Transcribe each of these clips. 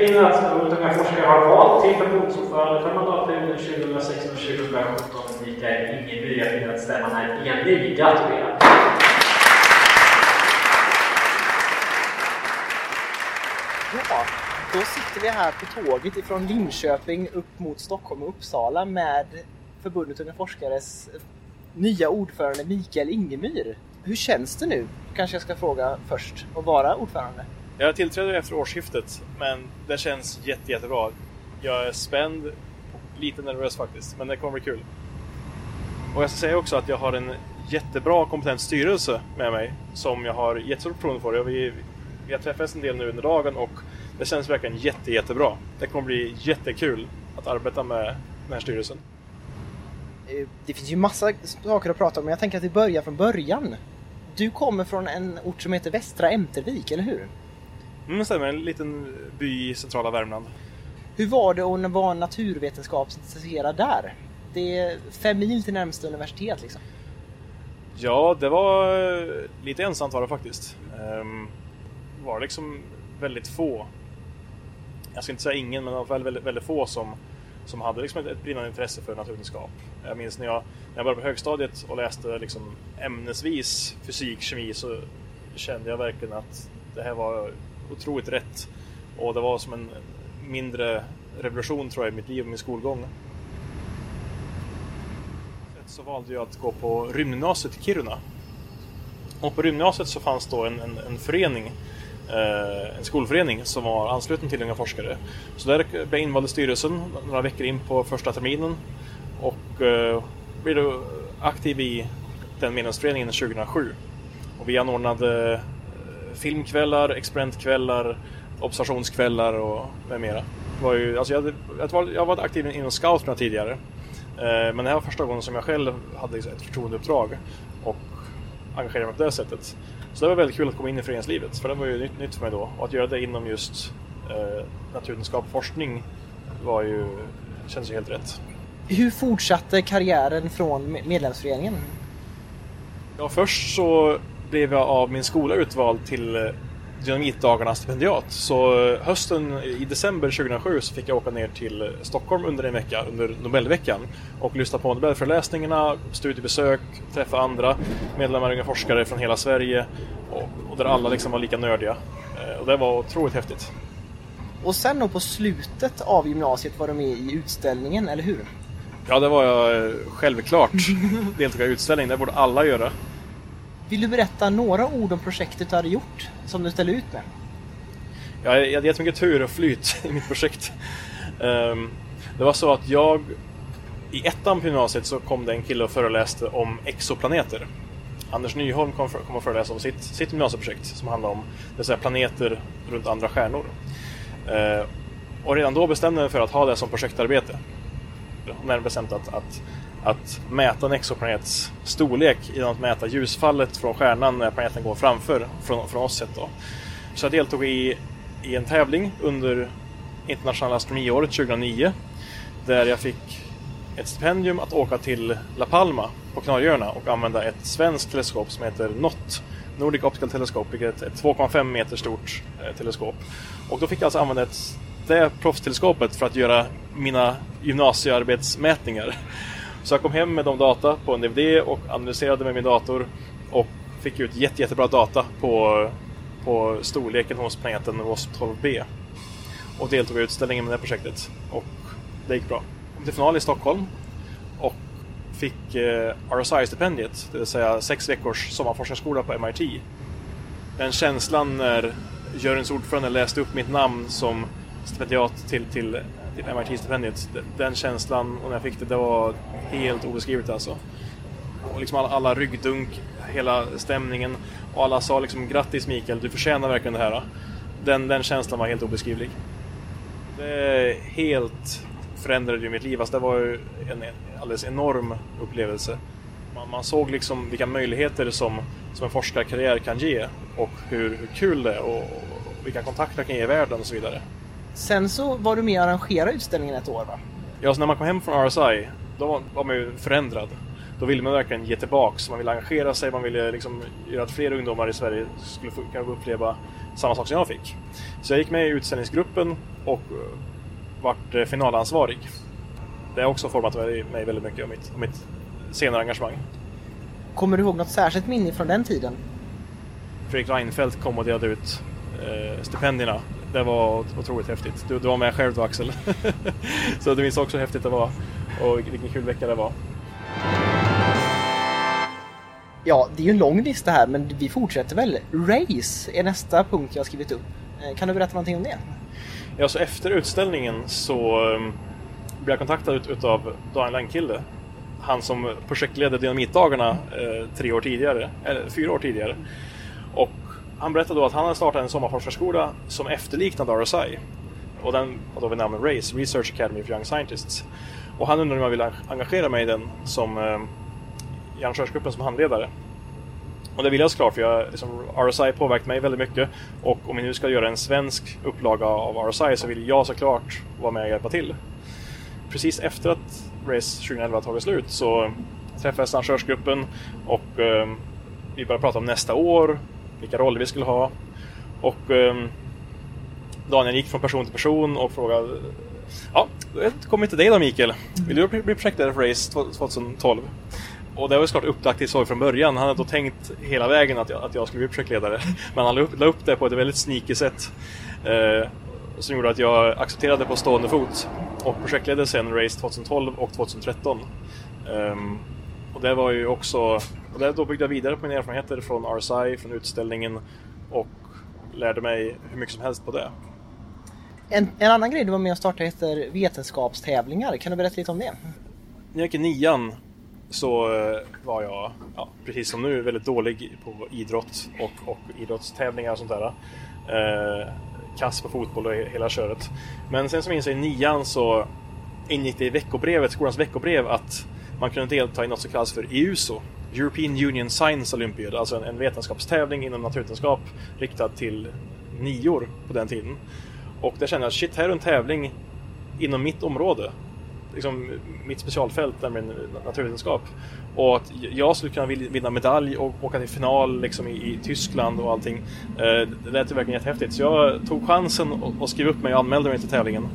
Jag finner att alltså, Förbundet Unga Forskare har valt till förbundsordförande för mandatperioden 2016-2017 Mikael Ingeby. Jag finner att stämman är enig. Gratulerar! Ja, då sitter vi här på tåget ifrån Linköping upp mot Stockholm och Uppsala med Förbundet Unga Forskares nya ordförande Mikael Ingemyr. Hur känns det nu? Kanske jag ska fråga först, att vara ordförande? Jag tillträder efter årsskiftet, men det känns jätte, jättebra. Jag är spänd, och lite nervös faktiskt, men det kommer bli kul. Och jag ska säga också att jag har en jättebra kompetent styrelse med mig som jag har jättestort förtroende för. Vi, vi har träffats en del nu under dagen och det känns verkligen jätte, jättebra. Det kommer bli jättekul att arbeta med den här styrelsen. Eh, det finns ju massa saker att prata om, men jag tänker att vi börjar från början. Du kommer från en ort som heter Västra Ämtervik, eller hur? Mm, stämmer. En liten by i centrala Värmland. Hur var det att vara naturvetenskapsintresserad där? Det är fem mil till närmaste universitet liksom. Ja, det var eh, lite ensamt var det faktiskt. Um, var liksom väldigt få. Jag ska inte säga ingen, men det var väldigt, väldigt, väldigt få som, som hade liksom ett, ett brinnande intresse för naturvetenskap. Jag minns när jag, när jag började på högstadiet och läste liksom ämnesvis fysik, kemi så kände jag verkligen att det här var otroligt rätt. Och det var som en mindre revolution tror jag i mitt liv och min skolgång. Så valde jag att gå på rymdgymnasiet i Kiruna. Och på rymdgymnasiet så fanns då en, en, en förening eh, en skolförening som var ansluten till Unga Forskare. Så där blev jag invald i styrelsen några veckor in på första terminen och eh, blev då aktiv i den medlemsföreningen 2007. Och vi anordnade filmkvällar, experimentkvällar, observationskvällar och med mera. Det var ju, alltså jag, hade, jag, var, jag var aktiv inom scouterna tidigare. Eh, men det här var första gången som jag själv hade ett förtroendeuppdrag och engagerade mig på det sättet. Så det var väldigt kul att komma in i föreningslivet, för det var ju nytt, nytt för mig då. Och att göra det inom just eh, naturvetenskap och forskning var ju, känns ju helt rätt. Hur fortsatte karriären från medlemsföreningen? Ja, först så blev jag av min skola utvald till eh, Dynamitdagarnas stipendiat. Så eh, hösten i december 2007 så fick jag åka ner till eh, Stockholm under en vecka, under Nobelveckan och lyssna på Nobelföreläsningarna, studiebesök, träffa andra medlemmar, unga forskare från hela Sverige och, och där alla liksom var lika nördiga. Och det var otroligt häftigt. Och sen då på slutet av gymnasiet var du med i utställningen, eller hur? Ja, det var jag självklart. Deltog i utställningen, det borde alla göra. Vill du berätta några ord om projektet du hade gjort, som du ställde ut med? Ja, jag hade jättemycket tur och flyt i mitt projekt. Ehm, det var så att jag i ettan på gymnasiet så kom det en kille och föreläste om exoplaneter. Anders Nyholm kom, för, kom och föreläste om sitt, sitt gymnasieprojekt som handlar om det säga, planeter runt andra stjärnor. Eh, och redan då bestämde jag mig för att ha det som projektarbete. Närmare bestämt att, att att mäta en exoplanets storlek genom att mäta ljusfallet från stjärnan när planeten går framför från, från oss sett. Då. Så jag deltog i, i en tävling under internationella astronomiåret 2009 där jag fick ett stipendium att åka till La Palma på Kanarieöarna och använda ett svenskt teleskop som heter NOT, Nordic Optical Telescope, vilket är ett 2,5 meter stort eh, teleskop. Och då fick jag alltså använda ett, det proffsteleskopet för att göra mina gymnasiearbetsmätningar. Så jag kom hem med de data på en DVD och analyserade med min dator och fick ut jätte, jättebra data på, på storleken hos planeten WASP-12b. Och deltog i utställningen med det här projektet. Och det gick bra. Kom till final i Stockholm och fick eh, RSI-stipendiet, det vill säga sex veckors sommarforskarskola på MIT. Den känslan när juryns ordförande läste upp mitt namn som stipendiat till, till till MIT-stipendiet. Den känslan och när jag fick det, det var helt obeskrivligt alltså. Och liksom alla, alla ryggdunk, hela stämningen och alla sa liksom grattis Mikael, du förtjänar verkligen det här. Den, den känslan var helt obeskrivlig. Det helt förändrade ju mitt liv. Alltså det var ju en alldeles enorm upplevelse. Man, man såg liksom vilka möjligheter som, som en forskarkarriär kan ge och hur, hur kul det är och, och vilka kontakter det kan ge i världen och så vidare. Sen så var du med och arrangerade utställningen ett år va? Ja, så när man kom hem från RSI, då var man ju förändrad. Då ville man verkligen ge tillbaks, man ville engagera sig, man ville liksom göra att fler ungdomar i Sverige skulle kunna få uppleva samma sak som jag fick. Så jag gick med i utställningsgruppen och eh, varit eh, finalansvarig. Det har också format mig väldigt mycket och mitt, och mitt senare engagemang. Kommer du ihåg något särskilt minne från den tiden? Fredrik Reinfeldt kom och delade ut eh, stipendierna. Det var otroligt häftigt. Du, du var med själv då Axel. så du minns också hur häftigt det var och vilken kul vecka det var. Ja, det är ju en lång lista här men vi fortsätter väl. Race är nästa punkt jag har skrivit upp. Eh, Kan du berätta någonting om det? Ja, så efter utställningen så um, blev jag kontaktad ut, utav Daniel Langkilde. Han som projektledde Dynamitdagarna eh, tre år tidigare, eller fyra år tidigare. Och han berättade då att han hade startat en sommarforskarskola som efterliknade RSI. Och den var då vid namn RACE, Research Academy for Young Scientists. Och han undrade om jag ville engagera mig i den som eh, i arrangörsgruppen som handledare. Och det vill jag såklart för jag, liksom, RSI påverkat mig väldigt mycket och om vi nu ska göra en svensk upplaga av RSI så vill jag såklart vara med och hjälpa till. Precis efter att Race 2011 tagit slut så träffades arrangörsgruppen och eh, vi började prata om nästa år, vilka roller vi skulle ha. Och eh, Daniel gick från person till person och frågade Ja, då kommer vi till dig då Mikael. Vill du bli projektledare för Race 2012? Och det var ju såklart upplagt till sorg från början. Han hade då tänkt hela vägen att jag, att jag skulle bli projektledare. Men han la upp, la upp det på ett väldigt sneaky sätt. Eh, som gjorde att jag accepterade på stående fot. Och projektledde sen Race 2012 och 2013. Ehm, och det var ju också... Och där, då byggde jag vidare på mina erfarenheter från RSI, från utställningen och lärde mig hur mycket som helst på det. En, en annan grej du var med och startade heter vetenskapstävlingar. Kan du berätta lite om det? När jag gick i nian så eh, var jag, ja, precis som nu, väldigt dålig på idrott och, och idrottstävlingar och sånt där. Eh, kass på fotboll och he- hela köret. Men sen som jag minns i nian så ingick det i veckobrevet, skolans veckobrev att man kunde delta i något som kallas för EUSO, European Union Science Olympiad, alltså en, en vetenskapstävling inom naturvetenskap riktad till nior på den tiden. Och där kände jag, shit, här är en tävling inom mitt område liksom, mitt specialfält, nämligen naturvetenskap. Och att jag skulle kunna vinna medalj och åka till final liksom, i, i Tyskland och allting. Eh, det lät ju verkligen jättehäftigt. Så jag tog chansen och, och skrev upp mig och anmälde mig till tävlingen.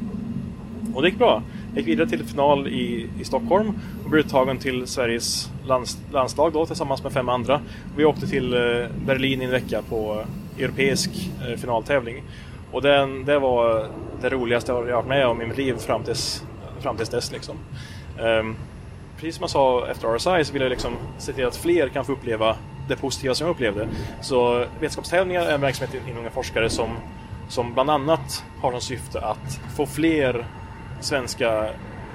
Och det gick bra. Jag gick vidare till final i, i Stockholm och blev uttagen till Sveriges lands, landslag då tillsammans med fem andra. Vi åkte till eh, Berlin i en vecka på eh, europeisk eh, finaltävling. Och den, det var det roligaste jag har varit med om i mitt liv fram tills, fram tills dess. Liksom. Um, precis som jag sa efter RSI så vill jag liksom se till att fler kan få uppleva det positiva som jag upplevde. Så vetenskapstävlingar är en verksamhet inom Unga forskare som, som bland annat har som syfte att få fler svenska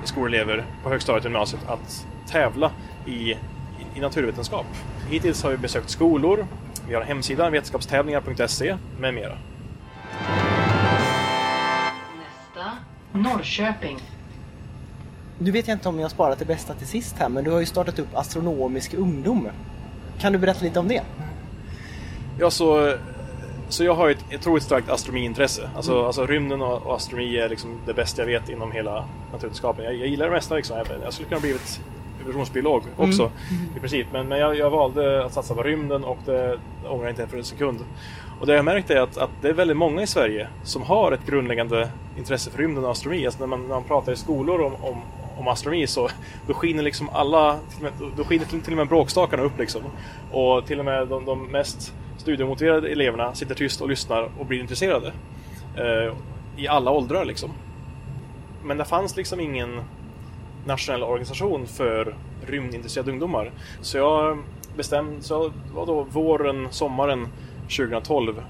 skolelever på högstadiet och gymnasiet att tävla i, i, naturvetenskap. Hittills har vi besökt skolor, vi har hemsidan vetenskapstävlingar.se med mera. Nästa. Norrköping. Nu vet jag inte om jag har sparat det bästa till sist här, men du har ju startat upp Astronomisk ungdom. Kan du berätta lite om det? Ja, så, så jag har ju ett otroligt starkt astronomiintresse. Alltså, alltså rymden och, och astronomi är liksom det bästa jag vet inom hela naturvetenskapen. Jag, jag gillar det mesta liksom. Jag, jag skulle kunna blivit evolutionsbiolog också i princip. Men, men jag, jag valde att satsa på rymden och det ångrar jag inte för en sekund. Och det jag märkt är att, att det är väldigt många i Sverige som har ett grundläggande intresse för rymden och astronomi. Alltså när, man, när man pratar i skolor om, om, om astronomi så då skiner liksom alla, då skiner till, till och med bråkstakarna upp liksom. Och till och med de, de mest studiemotiverade eleverna sitter tyst och lyssnar och blir intresserade. Eh, I alla åldrar liksom. Men det fanns liksom ingen nationell organisation för rymdintresserade ungdomar. Så jag bestämde, så det var då våren, sommaren 2012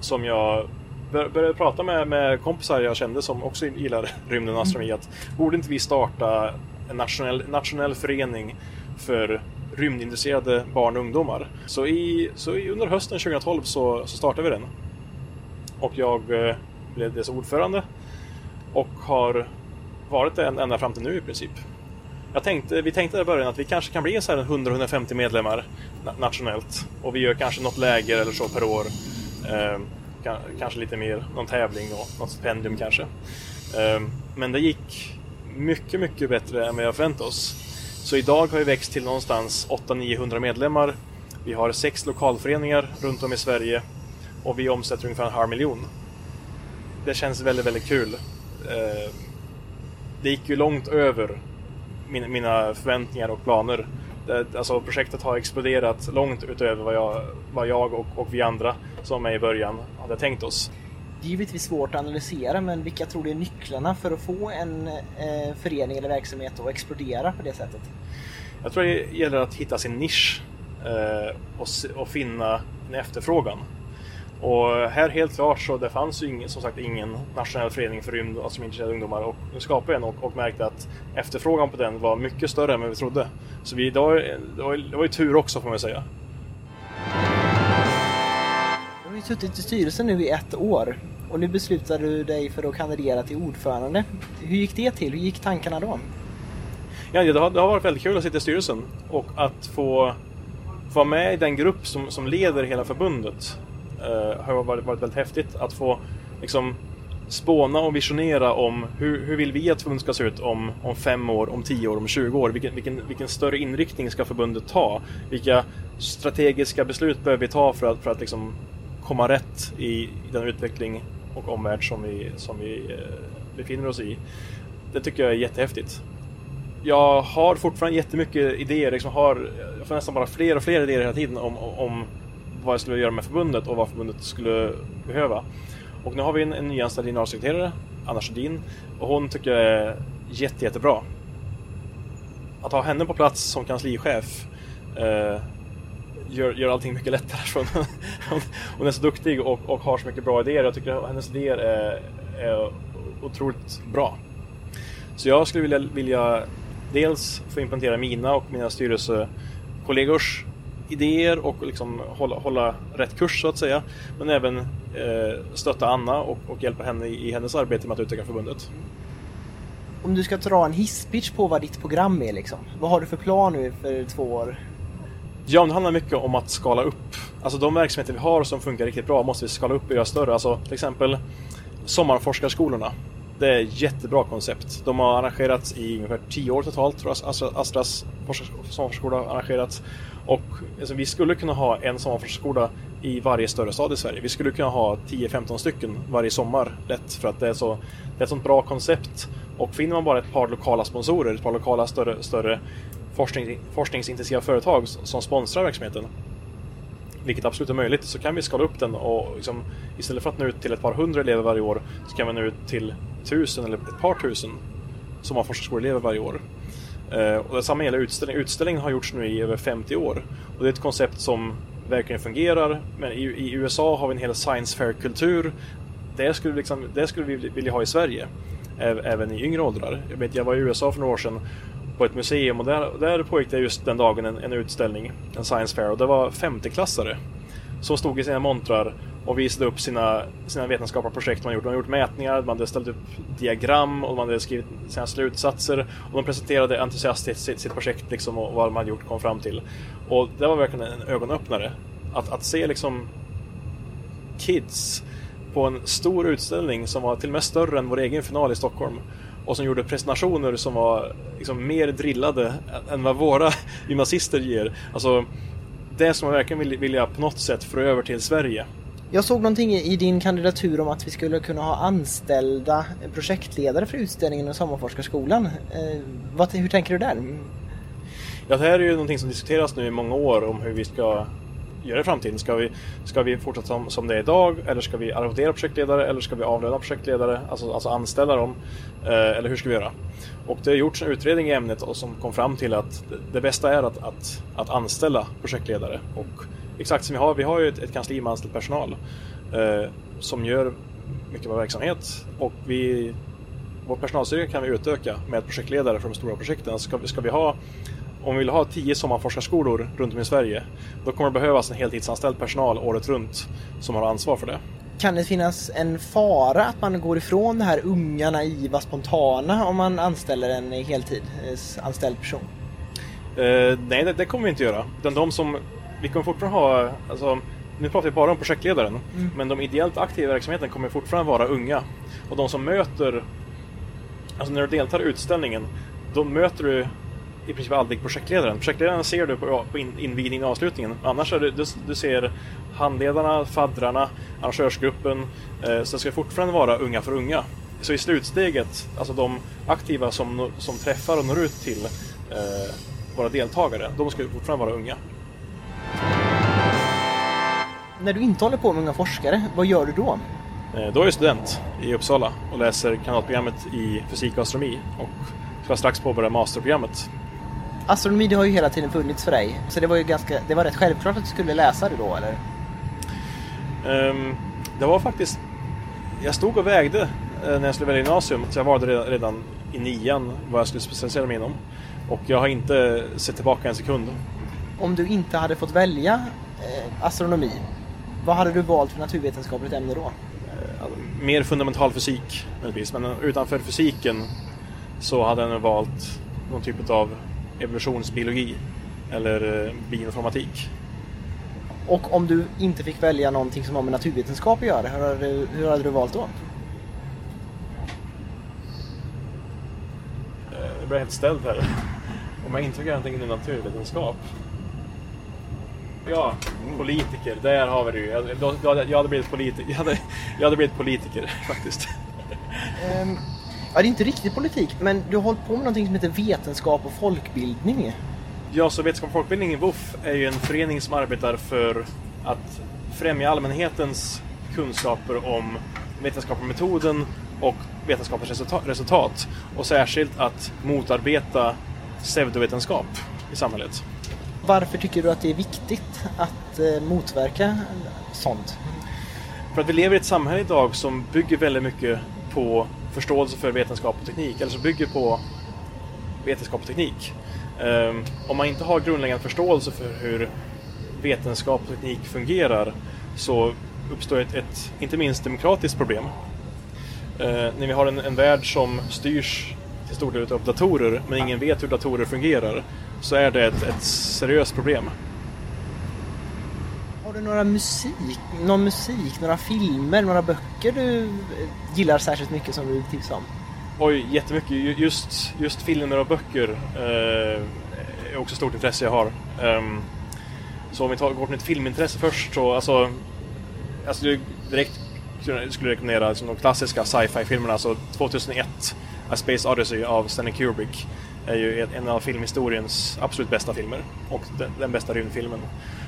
som jag bör- började prata med, med kompisar jag kände som också gillar rymden och astronomi att borde inte vi starta en nationell, nationell förening för rymdintresserade barn och ungdomar. Så, i, så i, under hösten 2012 så, så startade vi den. Och jag eh, blev dess ordförande och har varit det ända fram till nu i princip. Jag tänkte, vi tänkte i början att vi kanske kan bli så här 100-150 medlemmar nationellt. Och vi gör kanske något läger eller så per år. Eh, kanske lite mer, någon tävling och något stipendium kanske. Eh, men det gick mycket, mycket bättre än vad jag förväntade oss. Så idag har vi växt till någonstans 800-900 medlemmar. Vi har sex lokalföreningar runt om i Sverige och vi omsätter ungefär en halv miljon. det känns väldigt, väldigt kul. Eh, det gick ju långt över mina förväntningar och planer. Alltså projektet har exploderat långt utöver vad jag, vad jag och, och vi andra som var med i början hade tänkt oss. Det är givetvis svårt att analysera, men vilka tror du är nycklarna för att få en eh, förening eller verksamhet att explodera på det sättet? Jag tror det gäller att hitta sin nisch eh, och, och, finna en efterfrågan. Och här helt klart så det fanns ju ingen, som sagt ingen nationell förening för rymd alltså som intresserade ungdomar och nu skapade en och, och märkte att efterfrågan på den var mycket större än vad vi trodde. Så vi, det, var, det, var, det var ju tur också får man säga. Du har ju suttit i styrelsen nu i ett år och nu beslutar du dig för att kandidera till ordförande. Hur gick det till? Hur gick tankarna då? Ja, det, har, det har varit väldigt kul att sitta i styrelsen och att få vara med i den grupp som, som leder hela förbundet. Uh, har varit, varit väldigt häftigt att få liksom, spåna och visionera om hur, hur vill vi att förbundet ska se ut om, om fem år, om tio år, om 20 år? Vilken, vilken, vilken större inriktning ska förbundet ta? Vilka strategiska beslut behöver vi ta för att, för att liksom komma rätt i, i den utveckling och omvärld som vi, som vi eh, befinner oss i. Det tycker jag är jättehäftigt. Jag har fortfarande jättemycket idéer, liksom har, jag får nästan bara fler och fler idéer hela tiden om, om vad jag skulle göra med förbundet och vad förbundet skulle behöva. Och nu har vi en, en nyanställd generalsekreterare, Anna Sjödin, och hon tycker jag är jätte, jättebra. Att ha henne på plats som kanslichef eh, gör, gör allting mycket lättare. hon är så duktig och, och, har så mycket bra idéer. Jag tycker att hennes idéer är, är otroligt bra. Så jag skulle vilja, vilja dels få implementera mina och mina styrelsekollegors idéer och liksom hålla, hålla rätt kurs så att säga. Men även eh, stötta Anna och, och hjälpa henne i, i hennes arbete med att utveckla förbundet. Om du ska dra en hisspitch på vad ditt program är liksom. Vad har du för plan nu för två år? Ja, det handlar mycket om att skala upp. Alltså de verksamheter vi har som funkar riktigt bra måste vi skala upp och göra större. Alltså till exempel sommarforskarskolorna. Det är ett jättebra koncept. De har arrangerats i ungefär 10 år totalt, tror jag Astra, Astras sommarforskarskola har arrangerats. Och alltså, vi skulle kunna ha en sommarforskarskola i varje större stad i Sverige. Vi skulle kunna ha 10-15 stycken varje sommar lätt för att det är, så, det är ett sånt bra koncept. Och finner man bara ett par lokala sponsorer, ett par lokala större, större forskning, forskningsintensiva företag som sponsrar verksamheten, vilket absolut är möjligt, så kan vi skala upp den och liksom, istället för att nå ut till ett par hundra elever varje år så kan vi nå ut till tusen eller ett par tusen som har forskarskoleelever varje år. Eh, och detsamma gäller utställning. Utställningen har gjorts nu i över 50 år och det är ett koncept som verkligen fungerar. Men i, i USA har vi en hel science fair-kultur. Det skulle, liksom, det skulle vi vilja ha i Sverige, även i yngre åldrar. Jag, vet, jag var i USA för några år sedan på ett museum och där, där pågick det just den dagen en, en utställning, en science fair och det var 50-klassare som stod i sina montrar och visade upp sina, sina vetenskapliga projekt de hade gjort. De hade gjort mätningar, de hade ställt upp diagram och man hade skrivit sina slutsatser och de presenterade entusiastiskt sitt, sitt projekt liksom och vad de hade gjort kom fram till. Och det var verkligen en ögonöppnare. Att, att se liksom kids på en stor utställning som var till och med större än vår egen final i Stockholm och som gjorde presentationer som var liksom mer drillade än vad våra gymnasister ger. Alltså, det som man verkligen vill, på något sätt få över till Sverige. Jag såg någonting i din kandidatur om att vi skulle kunna ha anställda projektledare för utställningen och Sommarforskarskolan. Eh, vad, hur tänker du där? Ja, det här är ju någonting som diskuteras nu i många år om hur vi ska göra i framtiden. Ska vi, ska vi fortsätta som, som det är idag eller ska vi arvodera projektledare eller ska vi avlöna projektledare, alltså, alltså anställa dem? Eh, eller hur ska vi göra? Och det har gjorts en utredning i ämnet och som kom fram till att det bästa är att, att, att anställa projektledare. Och exakt som vi har, vi har ju ett, ett kansli med anställd personal eh, som gör mycket av verksamhet och vi vår personalstyrka kan vi utöka med projektledare för de stora projekten. Ska vi, ska vi ha om vi vill ha tio sommarforskarskolor runt om i Sverige, då kommer det behövas en heltidsanställd personal året runt som har ansvar för det. Kan det finnas en fara att man går ifrån det här unga, naiva, spontana om man anställer en heltidsanställd person? Uh, nej, det, det, kommer vi inte göra. Utan de som, vi kommer fortfarande ha, alltså, nu pratar vi bara om projektledaren, mm. men de ideellt aktiva i verksamheten kommer fortfarande vara unga. Och de som möter, alltså när du deltar i utställningen, då möter du i princip aldrig projektledaren. Projektledaren ser du på, på invigningen och avslutningen. Annars är det, du, du ser handledarna, faddrarna, arrangörsgruppen. Eh, så det ska fortfarande vara unga för unga. Så i slutsteget, alltså de aktiva som, som träffar och når ut till eh, våra deltagare, de ska fortfarande vara unga. När du inte håller på med unga forskare, vad gör du då? Eh, Då är jag student i Uppsala och läser kandidatprogrammet i fysik och astronomi och ska strax påbörja masterprogrammet. Astronomi det har ju hela tiden funnits för dig, så det var ju ganska, det var rätt självklart att du skulle läsa det då eller? Ehm, Det var faktiskt... Jag stod och vägde eh, när jag skulle välja gymnasium, så jag valde redan, redan i nian vad jag skulle specialisera mig inom. Och jag har inte sett tillbaka en sekund. Om du inte hade fått välja eh, astronomi, vad hade du valt för naturvetenskapligt ämne då? Eh, Mer fundamental fysik. Men utanför fysiken så hade jag nog valt någon typ av evolutionsbiologi eller eh, bioinformatik. Och om du inte fick välja någonting som har med naturvetenskap att göra, hur hade du, hur hade du valt då? Eh, Jag blir helt ställd här. Om jag inte fick göra någonting inom naturvetenskap. Ja, politiker. Där har vi det ju. Jag, jag, jag, hade- blivit politiker. Jag, hade, jag hade blivit politiker faktiskt. Ehm, ja, det är inte riktigt politik, men du har hållit på med någonting som heter vetenskap och folkbildning. Ja, så Vetenskap och folkbildning i WOF är ju en förening som arbetar för att främja allmänhetens kunskaper om vetenskapliga metoden och vetenskapens resulta- resultat. Och särskilt att motarbeta pseudovetenskap i samhället. Varför tycker du att det är viktigt att eh, motverka sånt? För att vi lever i ett samhälle idag som bygger väldigt mycket på förståelse för vetenskap och teknik, eller som bygger på vetenskap och teknik. Ehm, om man inte har grundläggande förståelse för hur vetenskap och teknik fungerar så uppstår ett, ett inte minst demokratiskt problem. Ehm, när vi har en, en värld som styrs till stor del av datorer, men ingen vet hur datorer fungerar, så är det ett, ett seriöst problem. Har du några musik, någon musik, några filmer, några böcker du gillar särskilt mycket som du vill tipsa om? Oj, jättemycket. Just, just filmer och böcker eh, är också ett stort intresse jag har. Um, så om vi tar, går till mitt filmintresse först så, alltså, alltså direkt skulle jag rekommendera alltså, de klassiska sci-fi-filmerna, alltså 2001 A Space Odyssey av Stanley Kubrick är ju en- av filmhistoriens absolut bästa filmer och den, den bästa rymdfilmen.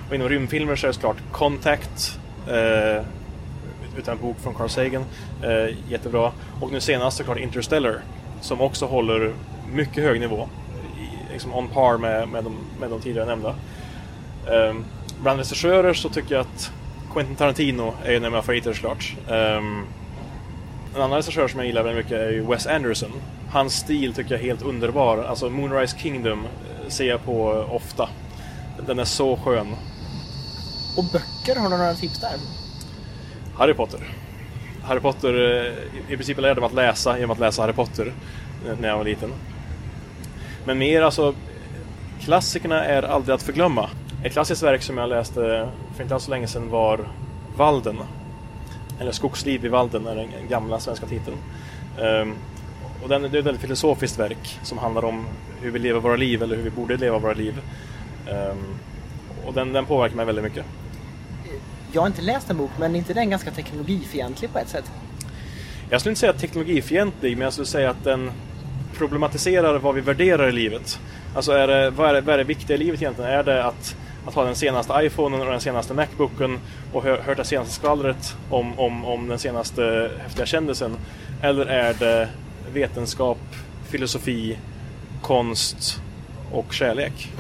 Och inom rymdfilmer så är det såklart Contact, eh, utan bok från Carl Sagan. Eh, jättebra. Och nu senast såklart Interstellar som också håller mycket hög nivå. I, liksom on par med, med, de, med de tidigare nämnda. Eh, bland regissörer så tycker jag att Quentin Tarantino är en av mina favoriter såklart. Eh, en annan regissör som jag gillar väldigt mycket är ju Wes Anderson. Hans stil tycker jag är helt underbar. Alltså Moonrise Kingdom eh, ser jag på ofta. Den är så skön. Och böcker, har du några tips där? Harry Potter. Harry Potter, eh, i princip lärde mig att läsa genom att läsa Harry Potter eh, när jag var liten. Men mer alltså, klassikerna är aldrig att förglömma. Ett klassiskt verk som jag läste för inte alls så länge sedan var Valden. Eller Skogsliv i Valden är den gamla svenska titeln. Och den, det är ett väldigt filosofiskt verk som handlar om hur vi lever våra liv eller hur vi borde leva våra liv. Ehm, och den, den påverkar mig väldigt mycket. Jag har inte läst en bok, men är inte den ganska teknologifientlig på ett sätt? Jag skulle inte säga teknologifientlig, men jag skulle säga att den problematiserar vad vi värderar i livet. Alltså, är det, vad, är det, vad är det viktiga i livet egentligen? Är det att, att ha den senaste iPhonen och den senaste Macbooken och hö, hört det senaste skvallret om, om, om den senaste häftiga kändisen? Eller är det vetenskap, filosofi, konst och kärlek?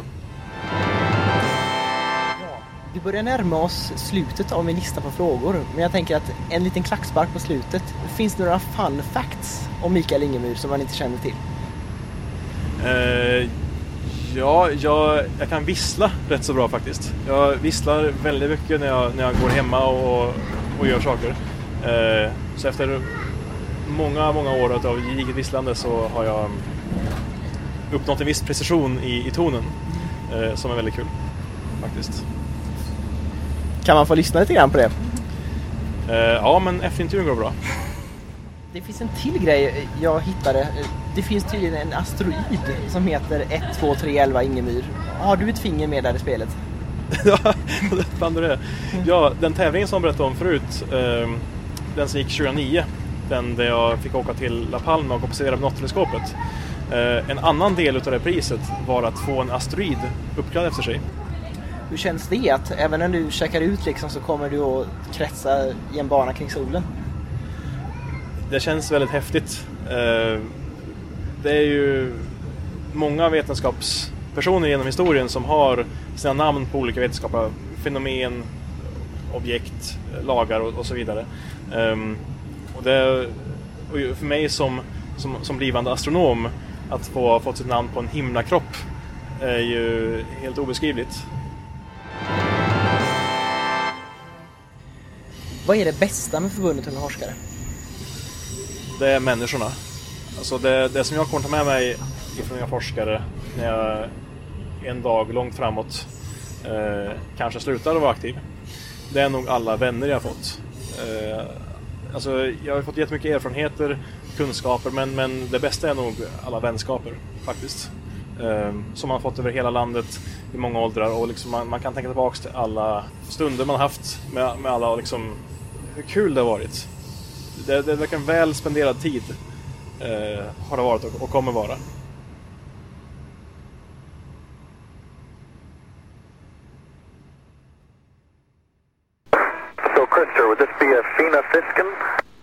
Vi börjar närma oss slutet av min lista på frågor, men jag tänker att en liten klackspark på slutet. Finns det några fun facts om Mikael Ingemyr som man inte känner till? Eh, ja, jag, jag kan vissla rätt så bra faktiskt. Jag visslar väldigt mycket när jag, när jag går hemma och, och gör saker. Eh, så efter många, många år av gediget visslande så har jag uppnått en viss precision i, i tonen eh, som är väldigt kul faktiskt. Kan man få lyssna lite grann på det? Eh, ja, men F-intervjun går bra. Det finns en till grej jag hittade. Det finns tydligen en asteroid som heter 1, 2, 3, 11 Ingemyr. Har du ett finger med där i spelet? Ja, fan du det. Ja, den tävlingen som jag berättade om förut, eh, den som gick 2009, den där jag fick åka till La Palma och observera Notteleskopet. Eh, en annan del utav det priset var att få en asteroid uppkallad efter sig. Hur känns det att även när du checkar ut liksom så kommer du att kretsa i en bana kring solen? Det känns väldigt häftigt. Eh, det är ju många vetenskapspersoner genom historien som har sina namn på olika vetenskapliga fenomen, objekt, lagar och, och så vidare. Det, för mig som, som, som blivande astronom att få fått sitt namn på en himlakropp är ju helt obeskrivligt. Vad är det bästa med förbundet Unga Forskare? Det är människorna. Alltså det, det som jag kommer ta med mig ifrån Unga Forskare när jag en dag långt framåt eh, kanske slutar att vara aktiv. Det är nog alla vänner jag fått. Eh, alltså jag har fått jättemycket erfarenheter, kunskaper, men, men det bästa är nog alla vänskaper faktiskt. Eh, som man har fått över hela landet i många åldrar och liksom man, man kan tänka tillbaka till alla stunder man haft med, med alla och liksom hur kul det har varit. Det, det är verkligen väl spenderad tid eh, har det varit och, och kommer vara.